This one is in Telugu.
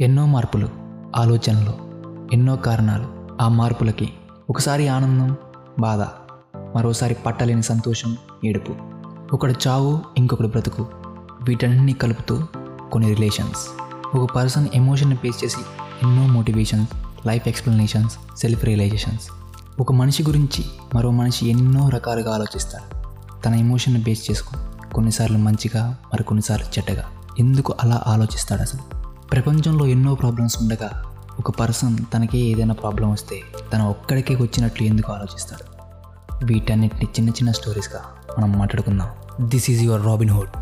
ఎన్నో మార్పులు ఆలోచనలు ఎన్నో కారణాలు ఆ మార్పులకి ఒకసారి ఆనందం బాధ మరోసారి పట్టలేని సంతోషం ఏడుపు. ఒకడు చావు ఇంకొకడు బ్రతుకు. వీటన్నిటిని కలుపుతూ కొన్ని రిలేషన్స్. ఒక పర్సన్ ఎమోషన్ని ఫేస్ చేసి ఎన్నో motivations life explanations self realisations. ఒక మనిషి గురించి మరో మనిషి ఎన్నో రకాలుగా ఆలోచిస్తాడు తన ఎమోషన్ని బేస్ చేసుకుని కొన్నిసార్లు మంచిగా మరి కొన్నిసార్లు చెడ్డగా. ఎందుకు అలా ఆలోచిస్తాడు అసలు ప్రపంచంలో ఎన్నో ప్రాబ్లమ్స్ ఉండగా ఒక పర్సన్ తనకే ఏదైనా ప్రాబ్లం వస్తే తన ఒక్కడికే వచ్చినట్లు ఎందుకు ఆలోచిస్తాడు? వీటన్నిటిని చిన్న చిన్న స్టోరీస్గా మనం మాట్లాడుకుందాం. This is your Robin Hood